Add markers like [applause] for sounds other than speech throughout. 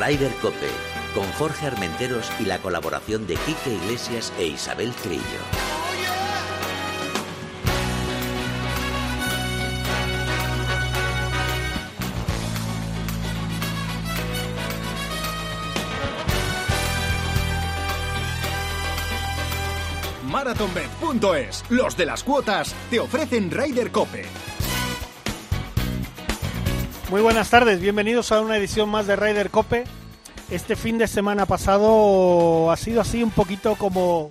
Ryder Cope, con Jorge Armenteros y la colaboración de Quique Iglesias e Isabel Trillo. MarathonBet.es, los de las cuotas, te ofrecen Ryder Cope. Muy buenas tardes, bienvenidos a una edición más de Ryder Cope. Este fin de semana pasado ha sido así un poquito como,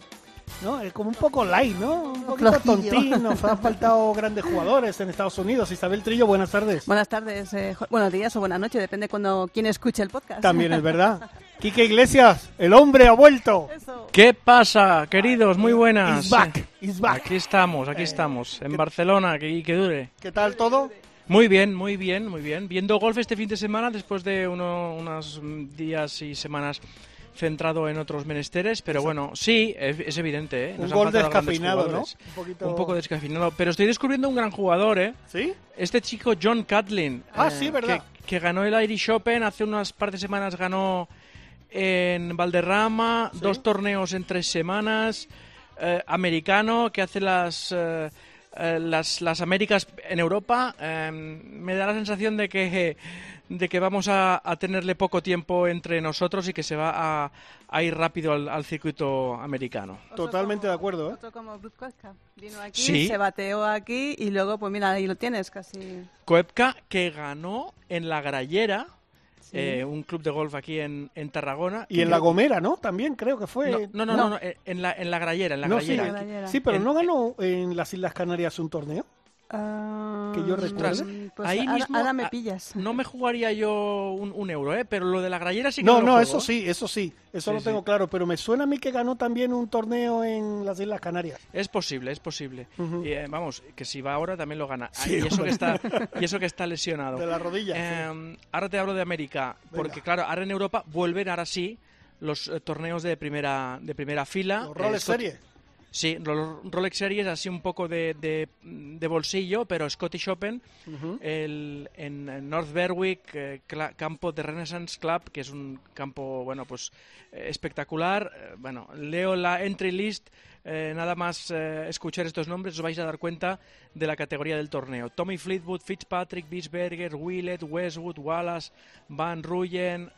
¿no? Eh, Como un poco light, ¿no? Un poquito Flojillo. tontín, nos han faltado grandes jugadores en Estados Unidos. Isabel Trillo, buenas tardes. Buenas tardes, eh, buenos días o buenas noches, depende cuando quién escuche el podcast. También es verdad. [laughs] Quique Iglesias, el hombre ha vuelto. Eso. ¿Qué pasa, queridos? Muy buenas. Is back, is back. Aquí estamos, aquí estamos, en Barcelona, que, que dure. ¿Qué tal todo? Muy bien, muy bien, muy bien. Viendo golf este fin de semana después de uno- unos días y semanas centrado en otros menesteres, pero bueno, sí, es, es evidente, ¿eh? Un Nos gol descafeinado, ¿no? Un poquito- Un poco descafeinado, pero estoy descubriendo un gran jugador, ¿eh? ¿Sí? Este chico John Catlin. Ah, eh, sí, ¿verdad? Que, que ganó el Irish Open, hace unas par de semanas ganó en Valderrama, dos torneos en tres semanas, eh, americano, que hace las, eh, eh, las, las Américas en Europa. eh, me da la sensación de que, de que vamos a, a tenerle poco tiempo entre nosotros y que se va a, a ir rápido al, al circuito americano. Totalmente de acuerdo, ¿eh? Otro como Bruce Koepka. Vino aquí, Sí. se bateó aquí y luego, pues mira, ahí lo tienes casi. Koepka que ganó en La Grallera, eh, un club de golf aquí en, en Tarragona. Y en La Gomera, ¿no? También creo que fue. No, no, no, no, no, eh, en, la, en La Grallera, en La No, sí, Grallera. La Grallera. sí, pero En- ¿no ganó en las Islas Canarias un torneo? Ah, Que yo recuerde. pues Ahí ahora, mismo, ahora me ah, pillas. No me jugaría yo un, un euro, ¿eh? Pero lo de La Grallera sí que No, no, juego, eso ¿eh? sí, eso sí, eso Sí, lo tengo sí. claro, pero me suena a mí que ganó también un torneo en las Islas Canarias. Es posible, es posible. Y, eh, vamos, que si va ahora también lo gana. Ah, Sí, y, eso que está, [laughs] y eso que está lesionado. De la rodilla. sí. Eh, ahora te hablo de América, porque claro, ahora en Europa vuelven ahora sí los eh, torneos de primera de primera fila. Los roles Eh, serie. Sí, Rolex Series así un poco de, de, de bolsillo, pero Scottish Open el, en North Berwick, eh, campo de Renaissance Club, que es un campo, bueno, pues eh, espectacular. Eh, bueno, leo la entry list, eh, nada más eh, escuchar estos nombres os vais a dar cuenta de la categoría del torneo. Tommy Fleetwood, Fitzpatrick, Bisberger, Willett, Westwood, Wallace, Van Ruyen,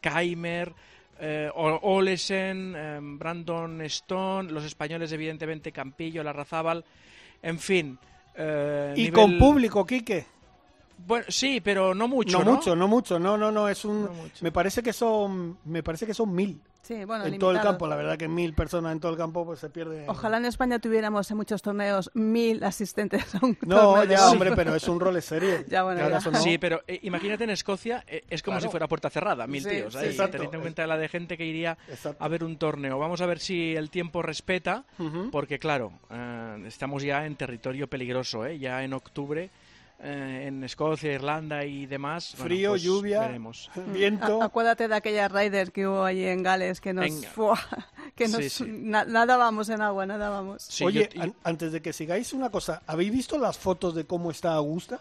Keimer, eh, Olesen, eh, Brandon Stone, los españoles evidentemente Campillo, Larrazábal, en fin. eh, Y nivel- con público, Quique. bueno, sí, pero no mucho, no, ¿no? mucho, no mucho, no, no, no, es un, No me parece que son, me parece que son mil Sí, bueno, en todo el campo, la verdad que mil personas en todo el campo pues se pierde. Ojalá en España tuviéramos en muchos torneos mil asistentes a un No, torneo ya, hombre, pero es un rol serie. [laughs] Ya, bueno, Claro, ya. eso no. Sí, pero eh, imagínate en Escocia, eh, es como Claro. si fuera puerta cerrada, mil Sí, tíos, sí, ahí, exacto. teniendo en cuenta la de gente que iría Exacto. a ver un torneo. Vamos a ver si el tiempo respeta, porque claro, eh, estamos ya en territorio peligroso, ¿eh? ya en octubre, eh, en Escocia, Irlanda y demás. bueno, Frío, pues lluvia, veremos. [laughs] viento. A- acuérdate de aquella Ryder que hubo allí en Gales que nos. ¡fua! [laughs] que nos Sí, sí. na- nadábamos en agua, nadábamos. Sí, Oye, yo- an- antes de que sigáis una cosa, ¿habéis visto las fotos de cómo está Augusta?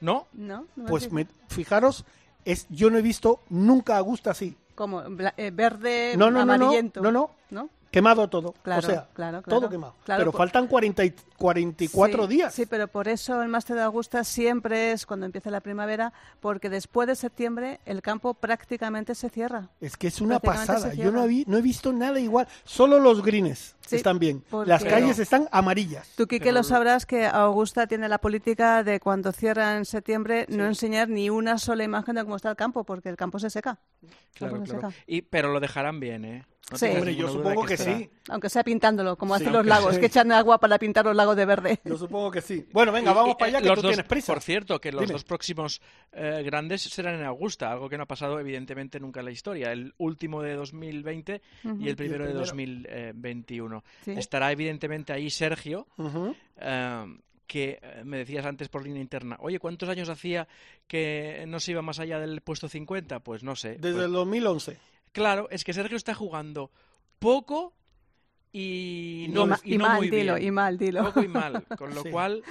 ¿No? ¿No? ¿No Pues me- fijaros, es yo no he visto nunca a Augusta así. Como bla- eh, verde, No, no, no, no, amarillento. no, no, ¿No? Quemado todo. Claro, o sea, claro, todo quemado. Claro, Pero por- faltan 40 y 44 Sí, días. Sí, pero por eso el máster de Augusta siempre es cuando empieza la primavera, porque después de septiembre el campo prácticamente se cierra. Es que es una pasada. Yo no, cierra. vi- no he visto nada igual. Solo los greens Sí, están bien. porque- Las calles están amarillas. Tú, Quique, Pero- lo sabrás que Augusta tiene la política de cuando cierra en septiembre no enseñar ni una sola imagen de cómo está el campo, porque el campo se seca. El Claro, claro. Y, pero lo dejarán bien, ¿eh? No Sí. Hombre, yo supongo que sí. Aunque sea pintándolo, como Sí, hacen los lagos, sea. que echan agua para pintar los lagos de verde. Yo supongo que sí. Bueno, venga, vamos Y, para allá eh, que los tú dos- tienes prisa. Por cierto, que los Dime. dos próximos eh, grandes serán en Augusta, algo que no ha pasado evidentemente nunca en la historia. El último de 2020 y el primero de primero. 2021. Sí. Estará evidentemente ahí Sergio, eh, que eh, me decías antes por línea interna, oye, ¿cuántos años hacía que no se iba más allá del puesto 50? Pues no sé. Desde Pues, el 2011. Claro, es que Sergio está jugando poco y Y no, ma- y y no mal, muy dilo, bien. y mal, dilo. Poco y mal, [laughs] con lo Sí. cual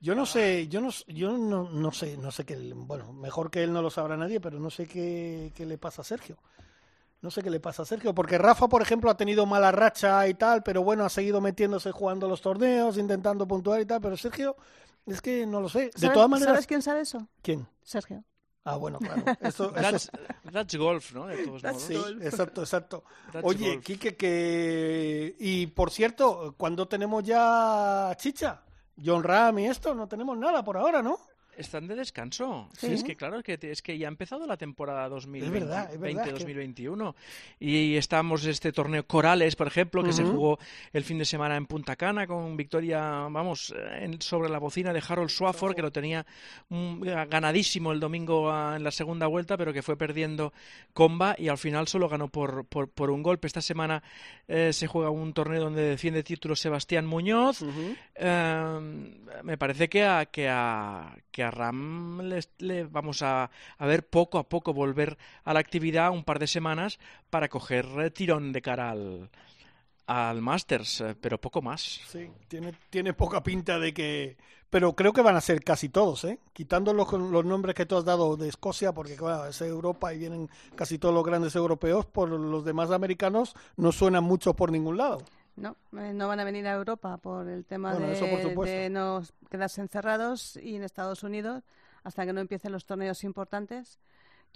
Yo no sé, yo no, yo no, no sé, no sé qué, bueno, mejor que él no lo sabrá nadie, pero no sé qué, qué le pasa a Sergio. No sé qué le pasa a Sergio, porque Rafa, por ejemplo, ha tenido mala racha y tal, pero bueno, ha seguido metiéndose jugando los torneos, intentando puntuar y tal, pero Sergio, es que no lo sé. De ¿Sabes- todas maneras, ¿Sabes quién sabe eso? ¿quién? Sergio. Ah, bueno, claro. [laughs] Eso, eso- that's, that's golf, ¿no? De todos modos. sí, exacto, exacto. That's Oye, golf. Quique, que... Y por cierto, cuando tenemos ya chicha? John Ram y esto, no tenemos nada por ahora, ¿no? Están de descanso. Sí, es que claro, es que, es que ya ha empezado la temporada Es verdad, es verdad, es que- 2020-2021. Y estamos este torneo Corales, por ejemplo, que se jugó el fin de semana en Punta Cana con victoria, vamos, en- sobre la bocina de Harold Swafford, que lo tenía mm, ganadísimo el domingo ah, en la segunda vuelta, pero que fue perdiendo comba y al final solo ganó por, por, por un golpe. Esta semana eh, se juega un torneo donde defiende título Sebastián Muñoz. Eh, me parece que a, que a, que a Ram le, vamos a, ver poco a poco volver a la actividad un par de semanas para coger eh, tirón de cara al, al Masters, eh, pero poco más. Sí, tiene, tiene poca pinta de que... Pero creo que van a ser casi todos, ¿eh? Quitando los, los nombres que tú has dado de Escocia, porque claro, es Europa y vienen casi todos los grandes europeos, por los demás americanos no suenan mucho por ningún lado. No, eh, no van a venir a Europa por el tema Bueno, de, por no quedarse encerrados y en Estados Unidos hasta que no empiecen los torneos importantes.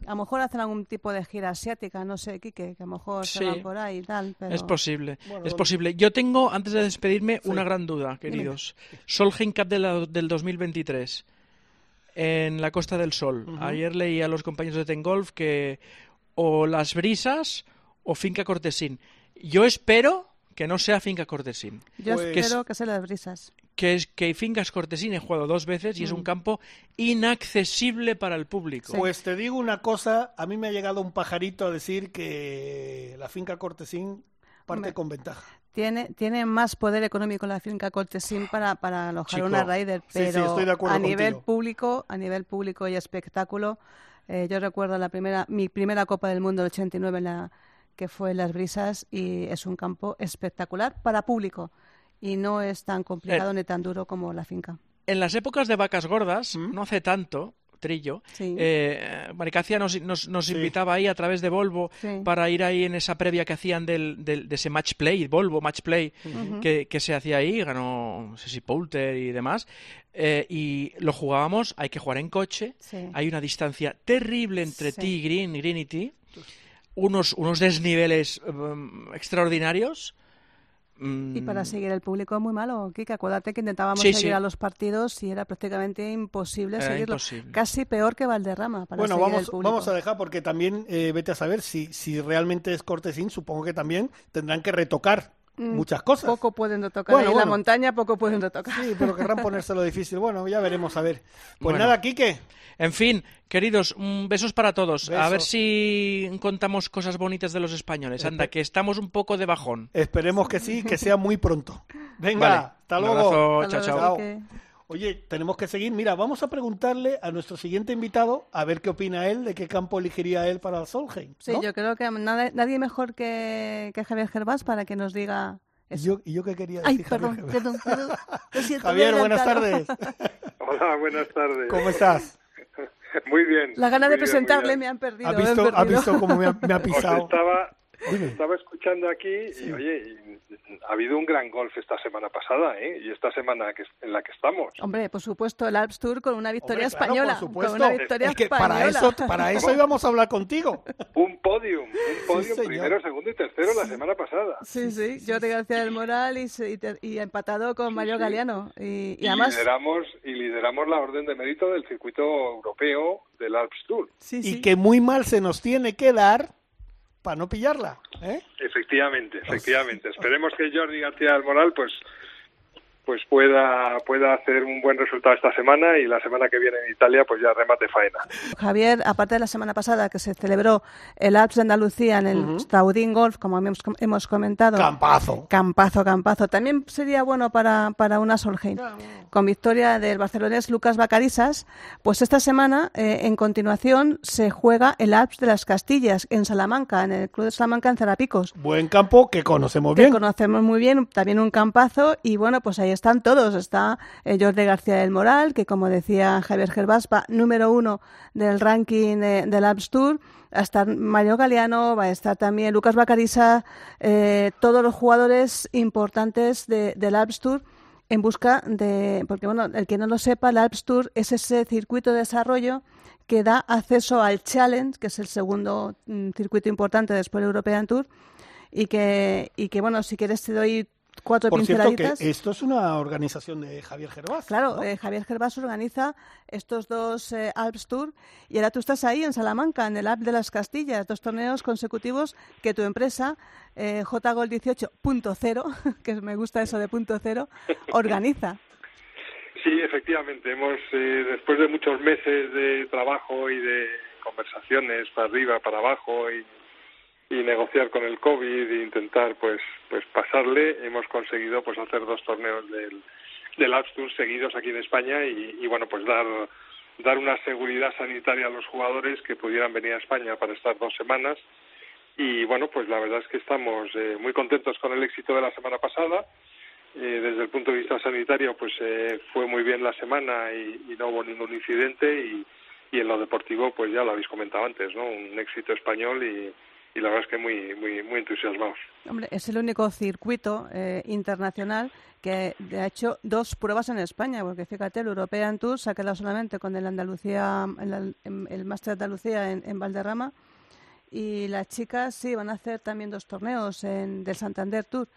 A lo mejor hacen algún tipo de gira asiática, no sé, Quique, que a lo mejor se van por ahí y tal. Pero... Es posible, Bueno, es posible. Yo tengo, antes de despedirme, Sí. una gran duda, queridos. Solheim Cup de la- del 2023 en la Costa del Sol. Ayer leí a los compañeros de Ten Golf que o las brisas o Finca Cortesín. Yo espero que no sea Finca Cortesín. Yo Pues- espero que se las brisas. Que es que Fincas Cortesín he jugado dos veces y es Mm. un campo inaccesible para el público. Pues te digo una cosa, a mí me ha llegado un pajarito a decir que la finca Cortesín parte con ventaja. Tiene, tiene más poder económico la finca Cortesín para, para alojar Chico. una Raider, Sí, sí, pero estoy de acuerdo a nivel contigo. público, a nivel público y espectáculo, eh, yo recuerdo la primera, mi primera Copa del Mundo del 89 en la que fue en Las Brisas y es un campo espectacular para público y no es tan complicado Eh. ni tan duro como la finca. En las épocas de vacas gordas, ¿Mm? no hace tanto, Trillo, Sí. eh, Maricacia nos, nos, nos Sí. invitaba ahí a través de Volvo Sí. para ir ahí en esa previa que hacían del, del- de ese match play, Volvo match play, que, que se hacía ahí, ganó no sé si Poulter y demás, eh, y lo jugábamos, hay que jugar en coche, Sí. hay una distancia terrible entre Sí. ti y Green, Green y ti, unos, unos desniveles um, extraordinarios. Y Mm, para seguir el público es muy malo, Kike. Acuérdate que intentábamos Sí, seguir sí. a los partidos y era prácticamente imposible Era seguirlo. imposible. Casi peor que Valderrama para Bueno, seguir el vamos, público. vamos a dejar porque también eh, vete a saber si, si realmente es Cortesín, supongo que también tendrán que retocar muchas cosas. Poco pueden tocar Bueno, ahí bueno. la montaña, poco pueden tocar. Sí, pero querrán ponérselo difícil. Bueno, ya veremos, a ver. Pues Bueno. nada, Quique. En fin, queridos, mm, besos para todos. A ver Besos. si contamos cosas bonitas de los españoles. Anda, que estamos un poco de bajón. Esperemos que sí, que sea muy pronto. Venga, Vale, hasta un luego. abrazo, Hasta chao, chao. Quique. Oye, tenemos que seguir. Mira, vamos a preguntarle a nuestro siguiente invitado a ver qué opina él, de qué campo elegiría él para el Solheim. Sí, ¿no? yo creo que nada- nadie mejor que, que Javier Gervás para que nos diga ¿Y eso. yo, y yo qué quería Ay, decir? perdón, Javier? perdón, perdón. Siento, [laughs] Javier, buenas tardes. [laughs] Hola, buenas tardes. ¿Cómo estás? [laughs] Muy bien. La gana de presentarle bien. me han perdido. ¿Has me han visto, has visto cómo me ha, me ha Os pisado? estaba, os estaba escuchando aquí y, oye, y- ha habido un gran golf esta semana pasada, ¿eh? Y esta semana que, en la que estamos. Hombre, por supuesto, el Alps Tour con una victoria Hombre, claro, española. por supuesto. Con una victoria Es que española. para eso, para eso íbamos a hablar contigo. Un podium, un podium primero, segundo y tercero la semana pasada. Sí, sí, Jordi García del Moral y, se- y te- y empatado con Mario sí. Galeano. Y, y Y, además, lideramos, y lideramos la orden de mérito del circuito europeo del Alps Tour. sí, Y sí. que muy mal se nos tiene que dar para no pillarla. ¿eh? Efectivamente, efectivamente. Esperemos que Jordi García del Moral, pues, pues pueda pueda hacer un buen resultado esta semana y la semana que viene en Italia pues ya remate faena. Javier, aparte de la semana pasada que se celebró el Alps de Andalucía en el uh Golf, como hemos, comentado. Campazo. Campazo, campazo. También sería bueno para, para una Solheim. Con victoria del barcelonés Lucas Bacarisas, pues esta semana, eh, en continuación, se juega el Alps de las Castillas en Salamanca, en el Club de Salamanca en Cerapicos. Buen campo que conocemos bien. Que conocemos muy bien, también un campazo y bueno, pues ahí están todos. Está eh, Jordi García del Moral, que como decía Javier Gervaspa, número uno del ranking del Alps Tour. Va a estar Mario Galeano, va a estar también Lucas Bacarisa, eh, todos los jugadores importantes del Alps Tour en busca de, porque bueno, el que no lo sepa, el Alps Tour es ese circuito de desarrollo que da acceso al Challenge, que es el segundo mm, circuito importante después del European Tour, y que, y que bueno, si quieres te doy cuatro Por cierto, que esto es una organización de Javier Gervás. Claro, eh, Javier Gervás organiza estos dos eh, Alps Tour y ahora tú estás ahí en Salamanca, en el Alp de las Castillas, dos torneos consecutivos que tu empresa, eh, JGOL 18.0, [laughs] que me gusta eso de punto cero, organiza. Sí, efectivamente, hemos, eh, después de muchos meses de trabajo y de conversaciones para arriba, para abajo y y negociar con el COVID e intentar pues pues pasarle. Hemos conseguido pues hacer dos torneos del del Alps Tour seguidos aquí en España y, bueno pues dar dar una seguridad sanitaria a los jugadores que pudieran venir a España para estar dos semanas. Y bueno pues la verdad es que estamos eh, muy contentos con el éxito de la semana pasada. Eh, desde el punto de vista sanitario pues eh, fue muy bien la semana y, y no hubo ningún incidente y, y en lo deportivo pues ya lo habéis comentado antes no un éxito español y y la verdad es que muy, muy, muy entusiasmados. Hombre, es el único circuito eh, internacional que ha hecho dos pruebas en España, porque fíjate, el European Tour se ha quedado solamente con el Andalucía, el, el de Andalucía en, Valderrama, y las chicas sí van a hacer también dos torneos en, del Santander Tour.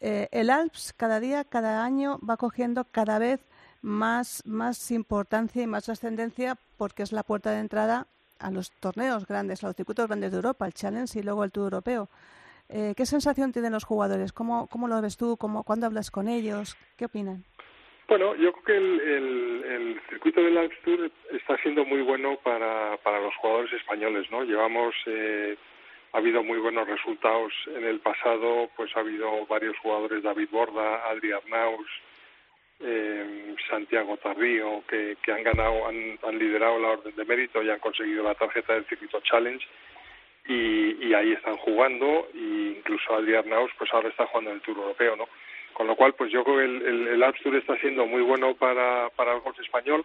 Eh, el Alps cada día, cada año va cogiendo cada vez más, más importancia y más trascendencia porque es la puerta de entrada a los torneos grandes, a los circuitos grandes de Europa, el Challenge y luego el Tour Europeo. Eh, ¿Qué sensación tienen los jugadores? ¿Cómo, cómo lo ves tú? ¿Cómo, ¿Cuándo hablas con ellos? ¿Qué opinan? Bueno, yo creo que el, circuito del Alps Tour está siendo muy bueno para, para los jugadores españoles, ¿no? Llevamos, eh, ha habido muy buenos resultados en el pasado, pues ha habido varios jugadores, David Borda, Adri Arnaus, eh, Santiago Tarrío, que, que han ganado, han, han, liderado la orden de mérito y han conseguido la tarjeta del circuito Challenge y, y ahí están jugando e incluso Adrián Naus pues ahora está jugando en el Tour Europeo, ¿no? Con lo cual pues yo creo que el, el, el Alps Tour está siendo muy bueno para, para el golf español.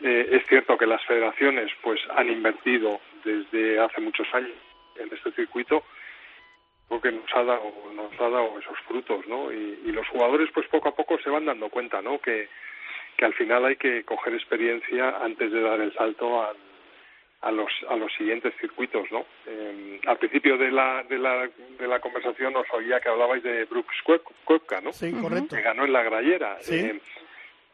Eh, es cierto que las federaciones pues han invertido desde hace muchos años en este circuito que nos ha dado nos ha dado esos frutos no y, y, los jugadores pues poco a poco se van dando cuenta no que que al final hay que coger experiencia antes de dar el salto a, a los a los siguientes circuitos no eh, al principio de la de la de la conversación os oía que hablabais de Brooks Koepka no sí correcto. Que ganó en la Grallera. Sí. eh,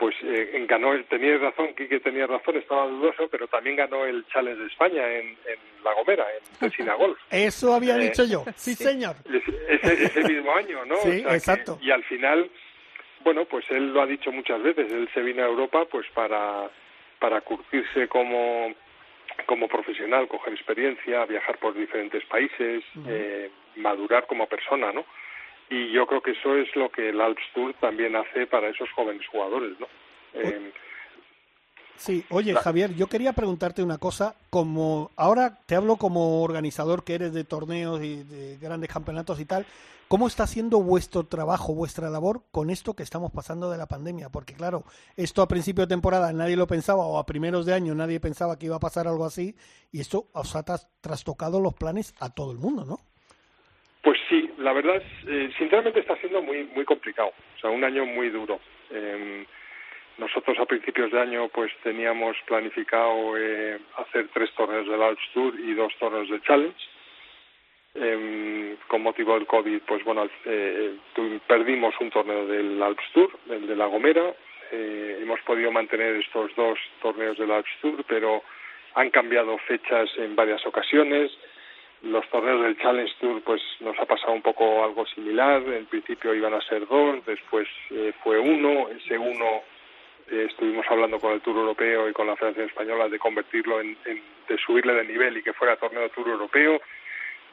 pues eh, ganó, tenía razón, Quique tenía razón, estaba dudoso, pero también ganó el Challenge de España en, en La Gomera, en [laughs] Tesina Golf. Eso había eh, dicho yo, [laughs] sí, señor. Ese, ese, mismo año, ¿no? [laughs] Sí, o sea exacto. Que, y al final, bueno, pues él lo ha dicho muchas veces, él se vino a Europa pues para, para curtirse como, como profesional, coger experiencia, viajar por diferentes países, uh -huh. eh, madurar como persona, ¿no? Y yo creo que eso es lo que el Alps Tour también hace para esos jóvenes jugadores, ¿no? Eh, sí, oye la... Javier, yo quería preguntarte una cosa, como ahora te hablo como organizador que eres de torneos y de grandes campeonatos y tal, ¿cómo está haciendo vuestro trabajo, vuestra labor con esto que estamos pasando de la pandemia? Porque claro, esto a principio de temporada nadie lo pensaba o a primeros de año nadie pensaba que iba a pasar algo así y esto os ha trastocado los planes a todo el mundo, ¿no? Pues sí, la verdad, eh, sinceramente está siendo muy muy complicado, o sea, un año muy duro. Eh, nosotros a principios de año pues teníamos planificado eh, hacer tres torneos del Alps Tour y dos torneos de Challenge. Eh, con motivo del COVID, pues bueno, eh, perdimos un torneo del Alps Tour, el de La Gomera. Eh, hemos podido mantener estos dos torneos del Alps Tour, pero han cambiado fechas en varias ocasiones los torneos del Challenge Tour pues nos ha pasado un poco algo similar. En principio iban a ser dos, después eh, fue uno. Ese uno eh, estuvimos hablando con el Tour Europeo y con la Federación Española de convertirlo en, de subirle de nivel y que fuera torneo Tour Europeo.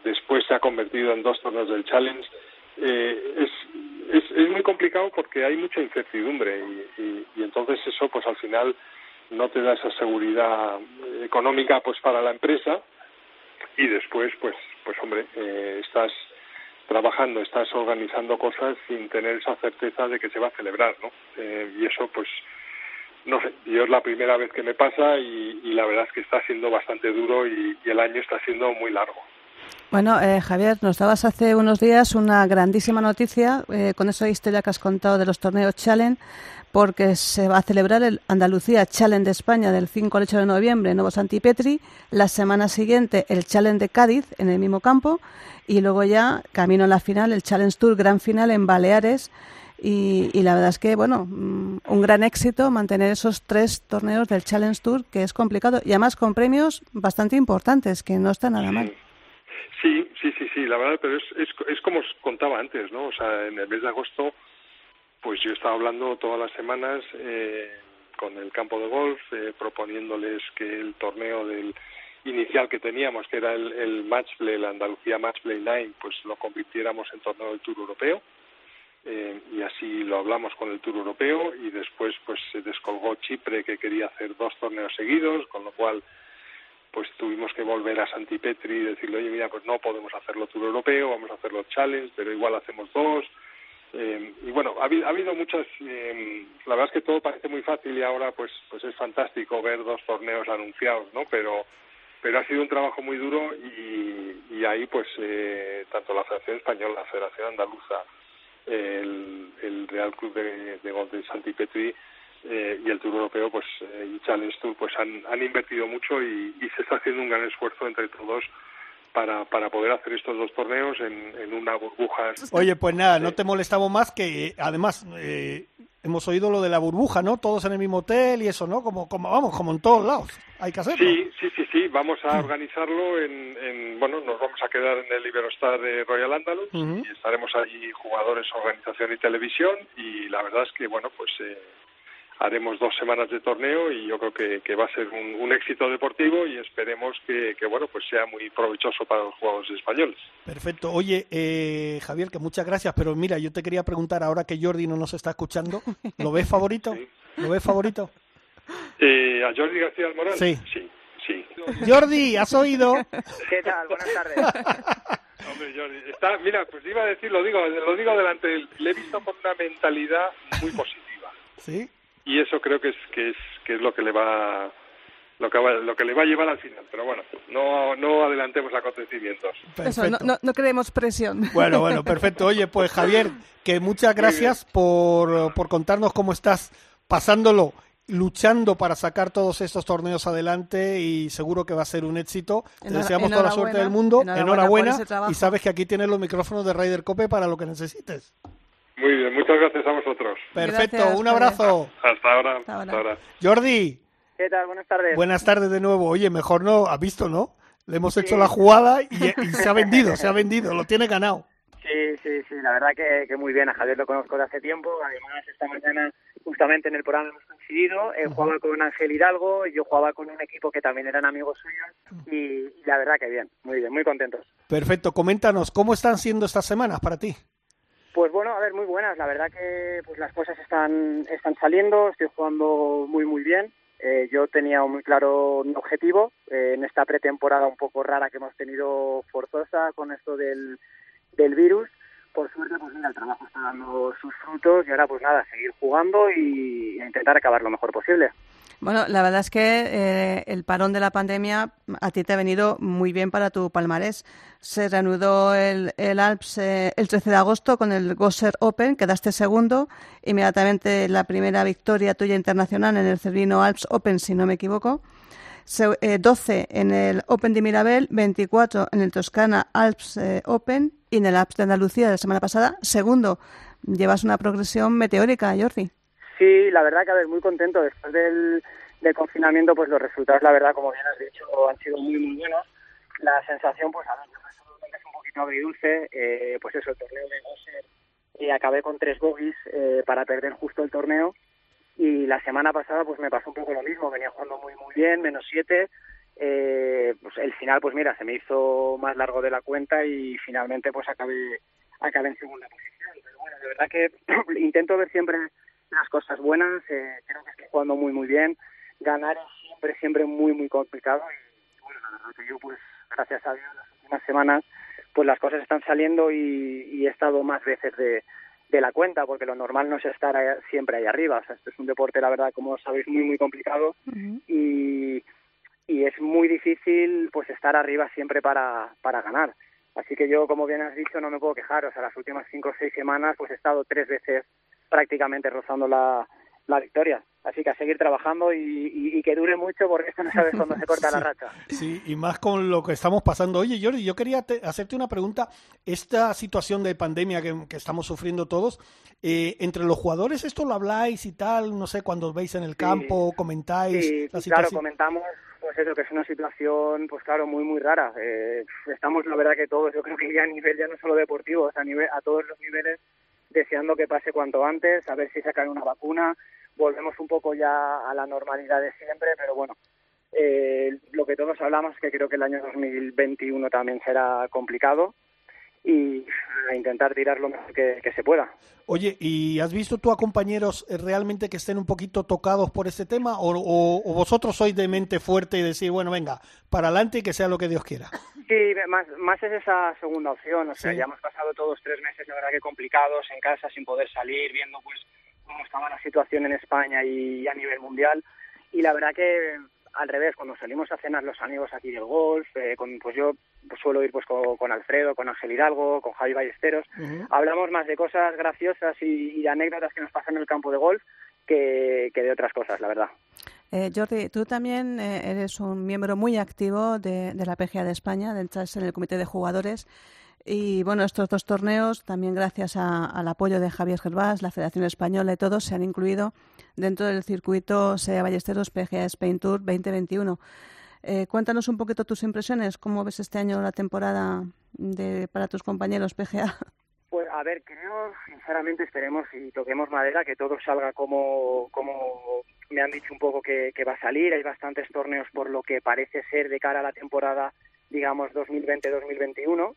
Después se ha convertido en dos torneos del Challenge. Eh, es, es, muy complicado porque hay mucha incertidumbre y, y, y entonces eso pues al final no te da esa seguridad económica pues para la empresa y después pues pues hombre eh, estás trabajando estás organizando cosas sin tener esa certeza de que se va a celebrar no eh, y eso pues no sé yo es la primera vez que me pasa y, la verdad es que está siendo bastante duro y, y el año está siendo muy largo. Bueno, eh, Javier, nos dabas hace unos días una grandísima noticia eh, con esa historia que has contado de los torneos Challenge, porque se va a celebrar el Andalucía Challenge de España del 5 al 8 de noviembre en Nuevo Santipetri, la semana siguiente el Challenge de Cádiz en el mismo campo y luego ya camino a la final, el Challenge Tour Gran Final en Baleares. Y, y, la verdad es que, bueno, mm, un gran éxito mantener esos tres torneos del Challenge Tour, que es complicado, y además con premios bastante importantes, que no está nada mal. Sí, sí, sí, sí, la verdad, pero es, es, es como os contaba antes, ¿no? O sea, en el mes de agosto, pues yo estaba hablando todas las semanas eh, con el campo de golf, eh, proponiéndoles que el torneo del inicial que teníamos, que era el, el Match Play, el Andalucía Match Play Line, pues lo convirtiéramos en torneo del Tour Europeo. Eh, y así lo hablamos con el Tour Europeo y después pues se descolgó Chipre que quería hacer dos torneos seguidos, con lo cual pues tuvimos que volver a Santipetri y decirle, oye, mira, pues no podemos hacerlo Tour Europeo, vamos a hacerlo Challenge, pero igual hacemos dos. Eh, y bueno, ha, ha habido muchas, eh, la verdad es que todo parece muy fácil y ahora pues, pues es fantástico ver dos torneos anunciados, ¿no? Pero, pero ha sido un trabajo muy duro y, y ahí pues eh, tanto la Federación Española, la Federación Andaluza, el, Real Club de, de Golf de Santipetri, eh, y el Tour Europeo pues eh, y Challenge Tour pues han, han invertido mucho y, se está haciendo un gran esfuerzo entre todos para, para poder hacer estos dos torneos en, en una burbuja. Oye, pues nada, no te molestamos más que además eh, hemos oído lo de la burbuja, ¿no? Todos en el mismo hotel y eso, ¿no? Como, como vamos, como en todos lados. Hay que hacerlo. Sí, sí, sí, sí. Vamos a organizarlo en, en bueno, nos vamos a quedar en el Iberostar de Royal Andalus uh -huh. y estaremos allí jugadores, organización y televisión y la verdad es que bueno, pues eh, haremos dos semanas de torneo y yo creo que, que va a ser un, un, éxito deportivo y esperemos que, que, bueno pues sea muy provechoso para los jugadores españoles. Perfecto. Oye, eh, Javier, que muchas gracias, pero mira, yo te quería preguntar ahora que Jordi no nos está escuchando, ¿lo ves favorito? [laughs] Sí. ¿Lo ves favorito? Eh, ¿A Jordi García Moral? Sí. Sí, sí. Jordi, ¿has oído? [laughs] ¿Qué tal? Buenas tardes. [laughs] Hombre, Jordi, está, mira, pues iba a decir, lo digo, lo digo delante le he visto con una mentalidad muy positiva. ¿Sí? Y eso creo que es que es que es lo que le va lo que va, lo que le va a llevar al final pero bueno no no adelantemos acontecimientos eso no, no, no creemos presión bueno bueno perfecto oye pues Javier que muchas gracias por por contarnos cómo estás pasándolo luchando para sacar todos estos torneos adelante y seguro que va a ser un éxito. Te deseamos toda la suerte del mundo. Enhorabuena. enhorabuena y sabes que aquí tienes los micrófonos de Ryder Cope para lo que necesites. Muy bien, muchas gracias a vosotros. Perfecto, gracias, un abrazo. Hasta ahora. Hasta ahora. Hasta ahora. Jordi. ¿Qué tal? Buenas tardes. Buenas tardes de nuevo. Oye, mejor no, has visto, ¿no? Le hemos sí. hecho la jugada y, y, se ha vendido, se ha vendido, lo tiene ganado. Sí, sí, sí, la verdad que, que, muy bien. A Javier lo conozco de hace tiempo. Además, esta mañana, justamente en el programa hemos coincidido. Él uh -huh. jugaba con Ángel Hidalgo, yo jugaba con un equipo que también eran amigos suyos. Y la verdad que bien, muy bien, muy contentos. Perfecto. Coméntanos, ¿cómo están siendo estas semanas para ti? Pues bueno, a ver, muy buenas. La verdad que pues las cosas están están saliendo. Estoy jugando muy muy bien. Eh, yo tenía muy claro objetivo eh, en esta pretemporada un poco rara que hemos tenido forzosa con esto del, del virus. Por suerte, pues mira, el trabajo está dando sus frutos y ahora pues nada, seguir jugando y, y intentar acabar lo mejor posible. Bueno, la verdad es que eh, el parón de la pandemia a ti te ha venido muy bien para tu palmarés. Se reanudó el, el Alps eh, el 13 de agosto con el Gosser Open, quedaste segundo. Inmediatamente la primera victoria tuya internacional en el Cervino Alps Open, si no me equivoco. Se, eh, 12 en el Open de Mirabel, 24 en el Toscana Alps eh, Open y en el Alps de Andalucía de la semana pasada, segundo. Llevas una progresión meteórica, Jordi. Sí, la verdad que a ver, muy contento. Después del, del confinamiento, pues los resultados, la verdad, como bien has dicho, han sido muy, muy buenos. la sensación, pues a ver, es un poquito agridulce. Eh, pues eso, el torneo de Gosser y acabé con tres bogies eh, para perder justo el torneo. Y la semana pasada pues me pasó un poco lo mismo, venía jugando muy muy bien, menos siete. Eh, pues el final pues mira, se me hizo más largo de la cuenta y finalmente pues acabé, acabé en segunda posición. Pero bueno, de verdad que [clears throat] intento ver siempre las cosas buenas, eh, creo que estoy jugando muy muy bien. Ganar es siempre, siempre muy muy complicado y bueno, la verdad que yo pues gracias a Dios las últimas semanas pues las cosas están saliendo y, he estado más veces de, la cuenta, porque lo normal no es estar siempre ahí arriba. O sea, esto es un deporte, la verdad, como sabéis, muy, muy complicado y, y es muy difícil pues estar arriba siempre para, para ganar. Así que yo, como bien has dicho, no me puedo quejar. O sea, las últimas cinco o seis semanas pues he estado tres veces prácticamente rozando la, la victoria. Así que a seguir trabajando y, que dure mucho porque esto no sabes cuándo se corta la racha. Sí, y más con lo que estamos pasando. Oye, Jordi, yo quería hacerte una pregunta. Esta situación de pandemia que, estamos sufriendo todos, eh, entre los jugadores esto lo habláis y tal, no sé, cuando os veis en el campo, comentáis. Sí, claro, comentamos pues eso, que es una situación, pues claro, muy, muy rara. Eh, estamos, la verdad que todos, yo creo que ya a nivel, ya no solo deportivo, a, nivel, a todos los niveles, deseando que pase cuanto antes, a ver si sacan una vacuna, volvemos un poco ya a la normalidad de siempre, pero bueno, eh, lo que todos hablamos es que creo que el año 2021 también será complicado y a intentar tirar lo mejor que, se pueda. Oye, ¿y has visto tú a compañeros eh, realmente que estén un poquito tocados por este tema o, vosotros sois de mente fuerte y decir, bueno, venga, para adelante y que sea lo que Dios quiera? Sí, más, más es esa segunda opción. O sea, ya hemos pasado todos tres meses, la verdad que complicados, en casa, sin poder salir, viendo pues cómo estaba la situación en España y a nivel mundial. Y la verdad que al revés, cuando salimos a cenar los amigos aquí del golf, eh, con, pues yo suelo ir pues con, Alfredo, con Ángel Hidalgo, con Javi Ballesteros, hablamos más de cosas graciosas y, anécdotas que nos pasan en el campo de golf que, de otras cosas, la verdad. Eh, Jordi, tú también eh, eres un miembro muy activo de, de la PGA de España, entras en el comité de jugadores. Y bueno, estos dos torneos, también gracias al apoyo de Javier Gervás, la Federación Española y todos, se han incluido dentro del circuito SEA Ballesteros PGA Spain Tour 2021. Eh, cuéntanos un poquito tus impresiones, cómo ves este año la temporada de, para tus compañeros PGA. Pues a ver, creo, sinceramente, esperemos y toquemos madera, que todo salga como, como me han dicho un poco que va a salir. Hay bastantes torneos por lo que parece ser de cara a la temporada digamos 2020-2021.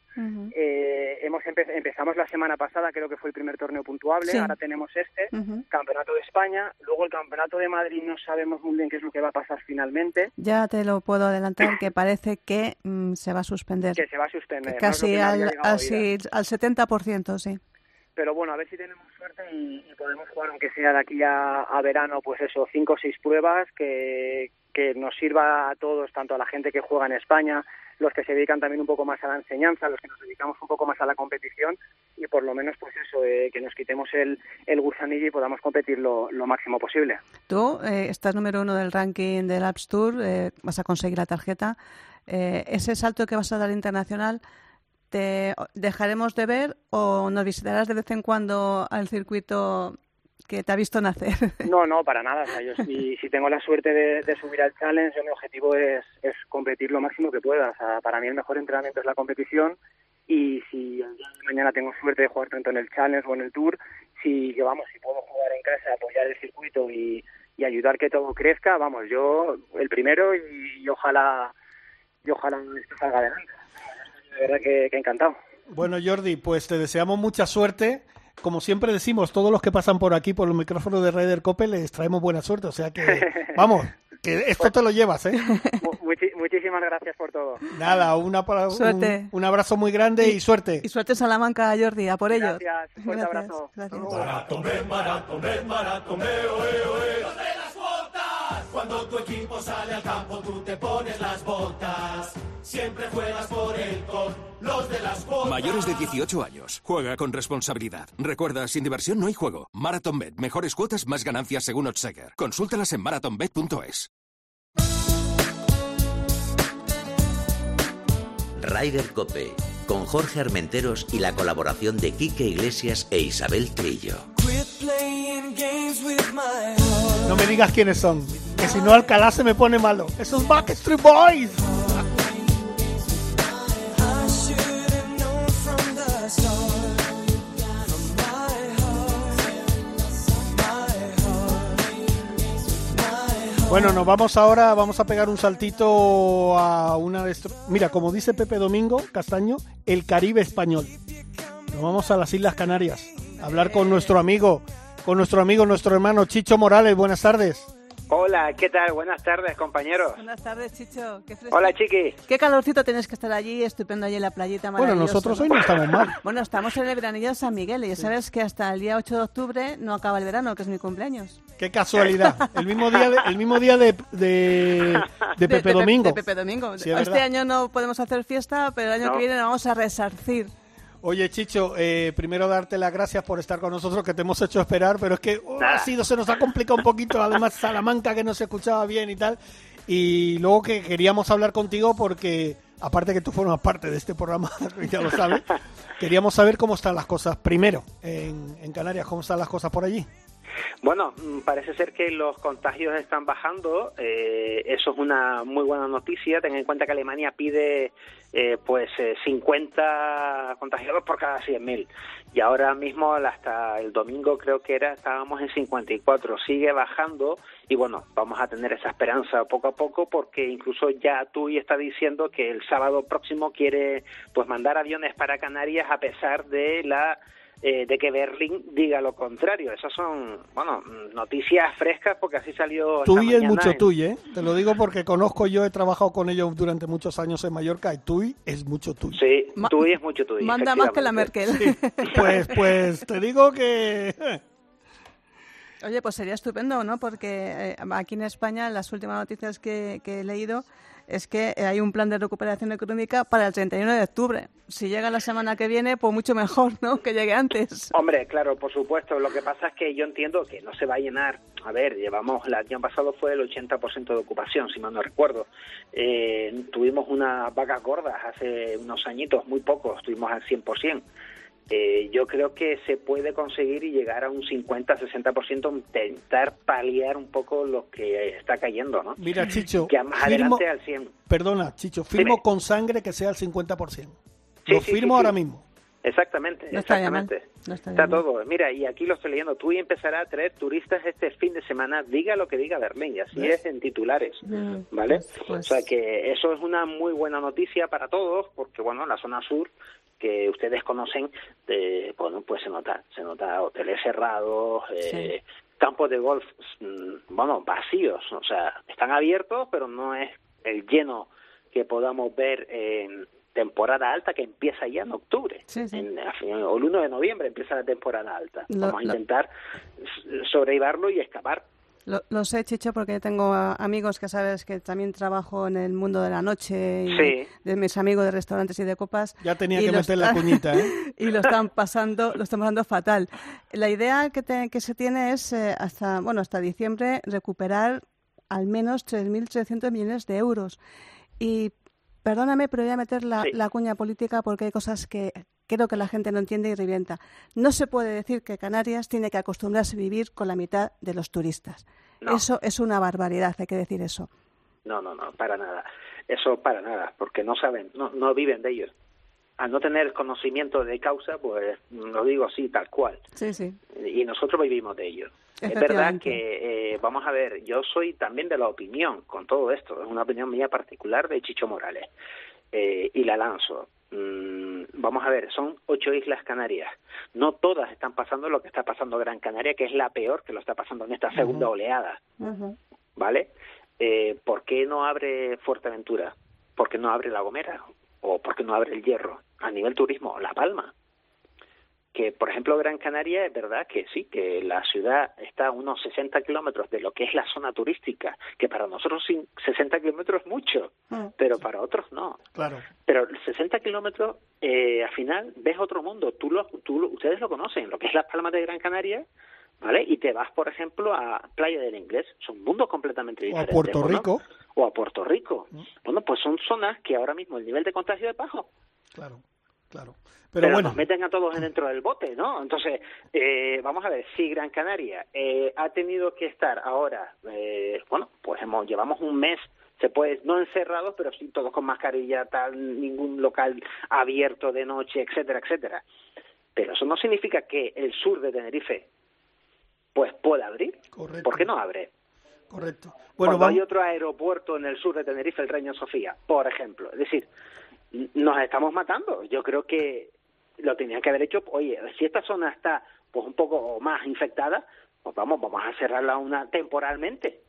eh, hemos empezamos la semana pasada, creo que fue el primer torneo puntuable, ahora tenemos este, Campeonato de España, luego el Campeonato de Madrid no sabemos muy bien qué es lo que va a pasar finalmente. Ya te lo puedo adelantar que parece que mm, se va a suspender. Que se va a suspender. Casi al, al, al 70%, sí pero bueno, a ver si tenemos suerte y, podemos jugar, aunque sea de aquí a, a, verano, pues eso, cinco o seis pruebas que, que nos sirva a todos, tanto a la gente que juega en España, los que se dedican también un poco más a la enseñanza, los que nos dedicamos un poco más a la competición y por lo menos pues eso, eh, que nos quitemos el, el gusanillo y podamos competir lo, lo máximo posible. Tú eh, estás número uno del ranking del Apps Tour, eh, vas a conseguir la tarjeta. ese salto que vas a dar internacional, ¿te dejaremos de ver o nos visitarás de vez en cuando al circuito que te ha visto nacer. No, no, para nada. O sea, yo si, si tengo la suerte de, subir al challenge, mi objetivo es, es competir lo máximo que pueda. O sea, para mí el mejor entrenamiento es la competición y si de mañana tengo suerte de jugar tanto en el challenge o en el tour, si yo vamos, si puedo jugar en casa, apoyar el circuito y, y ayudar que todo crezca, vamos, yo el primero y, ojalá y ojalá esto salga adelante. De verdad que, que encantado. Bueno, Jordi, pues te deseamos mucha suerte como siempre decimos, todos los que pasan por aquí, por los micrófonos de Ryder Cope, les traemos buena suerte. O sea que, [laughs] vamos, que esto te lo llevas, ¿eh? [laughs] muchísimas gracias por todo. Nada, una, un, un, abrazo muy grande y, suerte. Y suerte Salamanca, Jordi, a por ellos. Gracias, un fuerte abrazo. Gracias. Cuando tu equipo sale al campo, tú te pones las botas. Siempre juegas por el con los de las botas. Mayores de 18 años. Juega con responsabilidad. Recuerda, sin diversión no hay juego. MarathonBet. Mejores cuotas, más ganancias según Odseger. Consúltalas en marathonbet.es. Ryder Cope. Con Jorge Armenteros y la colaboración de Quique Iglesias e Isabel Trillo. No me digas quiénes son, que si no Alcalá se me pone malo. Esos Backstreet Boys. Bueno, nos vamos ahora, vamos a pegar un saltito a una de. Mira, como dice Pepe Domingo Castaño, el Caribe español. Nos vamos a las Islas Canarias a hablar con nuestro amigo, con nuestro amigo, nuestro hermano Chicho Morales. Buenas tardes. Hola, ¿qué tal? Buenas tardes, compañeros. Buenas tardes, Chicho. Qué fresco. Hola, chiqui. Qué calorcito tienes que estar allí, estupendo allí en la playita Bueno, nosotros hoy no estamos mal. [laughs] Bueno, estamos en el veranillo de San Miguel y ya sabes que hasta el día 8 de octubre no acaba el verano, que es mi cumpleaños. Qué casualidad. El mismo día de, el mismo día de, de, de [laughs] Pepe Domingo. De Pepe Domingo. Sí, es este verdad. año no podemos hacer fiesta, pero el año No. que viene lo vamos a resarcir. Oye, Chicho, eh, primero darte las gracias por estar con nosotros, que te hemos hecho esperar, pero es que oh, ha sido, se nos ha complicado un poquito, además Salamanca que no se escuchaba bien y tal. Y luego que queríamos hablar contigo porque, aparte que tú formas parte de este programa, [laughs] ya lo sabes, queríamos saber cómo están las cosas primero en, en Canarias, cómo están las cosas por allí. Bueno, mm, parece ser que los contagios están bajando. eh, eso es una muy buena noticia. Ten en cuenta que Alemania pide eh, pues eh, 50 contagiados por cada 100.000. Y ahora mismo, hasta el domingo creo que era, estábamos en 54. Sigue bajando y bueno, vamos a tener esa esperanza poco a poco porque incluso ya TUI está diciendo que el sábado próximo quiere pues mandar aviones para Canarias a pesar de la eh, de que Berlín diga lo contrario. Esas son, bueno, noticias frescas porque así salió. Tui es mucho en- Tui, ¿eh? Te lo digo porque conozco yo, he trabajado con ellos durante muchos años en Mallorca y Tui es mucho Tui. Sí, Ma- Tui es mucho Tui. Manda más que la. Merkel. Pues, pues te digo que... Oye, pues sería estupendo, ¿no? Porque eh, aquí en España las últimas noticias que, he leído es que eh, hay un plan de recuperación económica para el 31 de octubre. Si llega la semana que viene, pues mucho mejor, ¿no? Que llegue antes. Hombre, claro, por supuesto. Lo que pasa es que yo entiendo que no se va a llenar. A ver, llevamos, el año pasado fue el 80% de ocupación, si mal no recuerdo. Eh, tuvimos unas vacas gordas hace unos añitos, muy pocos, estuvimos al 100%. Eh, yo creo que se puede conseguir y llegar a un 50-60%, intentar paliar un poco lo que está cayendo, ¿no? Mira, Chicho, Que más firmo- adelante al 100%. Perdona, Chicho, firmo Dime. con sangre que sea el 50%. Sí, Lo sí, firmo sí, ahora sí. mismo. Exactamente, No exactamente. no estaría Está todo. Mira, y aquí lo estoy leyendo. TUI empezará a traer turistas este fin de semana, diga lo que diga Berlín, y así ¿Ves? es en titulares, Mm, ¿vale? pues- pues- O sea que eso es una muy buena noticia para todos, porque bueno, la zona sur que ustedes conocen, eh, bueno, pues se nota, se nota hoteles cerrados, eh, campos de golf, mm, bueno, vacíos, o sea, están abiertos, pero no es el lleno que podamos ver en temporada alta que empieza ya en octubre. Sí, sí. En- o el 1 de noviembre empieza la temporada alta. Lo- Vamos a lo- intentar sobrellevarlo y escapar. Lo, lo sé, Chicho, porque tengo ah, amigos que sabes que también trabajo en el mundo de la noche y Sí. de mis amigos de restaurantes y de copas. Ya tenía que meter la cuñita, ¿eh? [laughs] y lo están pasando, lo están pasando fatal. La idea que, te- que se tiene es eh, hasta bueno hasta diciembre recuperar al menos 3.300 millones de euros. Y perdóname, pero voy a meter la, Sí. la cuña política porque hay cosas que creo que la gente no entiende y revienta. No se puede decir que Canarias tiene que acostumbrarse a vivir con la mitad de los turistas. No. Eso es una barbaridad, hay que decir eso. No, no, no, para nada. Eso para nada, porque no saben, no, no viven de ellos. Al no tener conocimiento de causa, pues lo digo así, tal cual. Sí, sí. Y nosotros vivimos de ello. Es verdad que, eh, vamos a ver, yo soy también de la opinión con todo esto, es una opinión mía particular de Chicho Morales, eh, y la lanzo. Mm, vamos a ver, son ocho islas canarias. No todas están pasando lo que está pasando Gran Canaria, que es la peor que lo está pasando en esta segunda oleada. ¿vale? Eh, ¿Por qué no abre Fuerteventura? ¿Por qué no abre La Gomera? ¿O por qué no abre El Hierro? A nivel turismo, La Palma. Que, por ejemplo, Gran Canaria es verdad que sí, que la ciudad está a unos 60 kilómetros de lo que es la zona turística, que para nosotros sin- 60 kilómetros es mucho, Mm. pero para otros no. Claro. Pero 60 kilómetros, eh, al final ves otro mundo. Tú lo, tú ustedes lo conocen, lo que es las Palmas de Gran Canaria, ¿vale? Y te vas, por ejemplo, a Playa del Inglés. Son mundos completamente O a diferentes. Puerto ¿no? Rico. O a Puerto Rico. Bueno, pues son zonas que ahora mismo el nivel de contagio es bajo. Claro, claro. Pero, Pero, bueno, nos meten a todos dentro del bote, ¿no? Entonces, eh, vamos a ver, si Gran Canaria eh, ha tenido que estar ahora, eh, bueno, pues hemos, llevamos un mes, se puede, no encerrados, pero sí todos con mascarilla, tal, ningún local abierto de noche, etcétera, etcétera. Pero eso no significa que el sur de Tenerife, pues pueda abrir. correcto. ¿Por qué no abre? Correcto. Bueno, Cuando hay otro aeropuerto en el sur de Tenerife, el Reina Sofía, por ejemplo. Es decir, nos estamos matando. Yo creo que lo tenían que haber hecho, oye, si esta zona está pues un poco más infectada, pues vamos, vamos a cerrarla una temporalmente.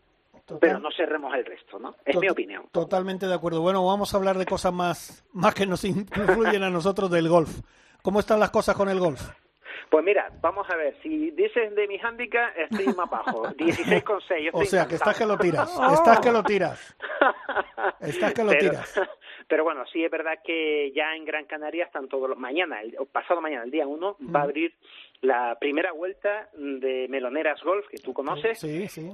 Pero no cerremos el resto, ¿no? Es mi opinión. Totalmente de acuerdo. Bueno, vamos a hablar de cosas más, [laughs] más que nos influyen a nosotros del golf. ¿Cómo están las cosas con el golf? Pues mira, vamos a ver, si dices de mi handicap, estoy más bajo, [laughs] 16,6. O sea, que [laughs] estás que lo tiras, estás que lo tiras. Estás que lo tiras. Pero bueno, sí es verdad que ya en Gran Canaria están todos los... Mañana, el, pasado mañana, el día 1, va a abrir la primera vuelta de Meloneras Golf, que tú conoces,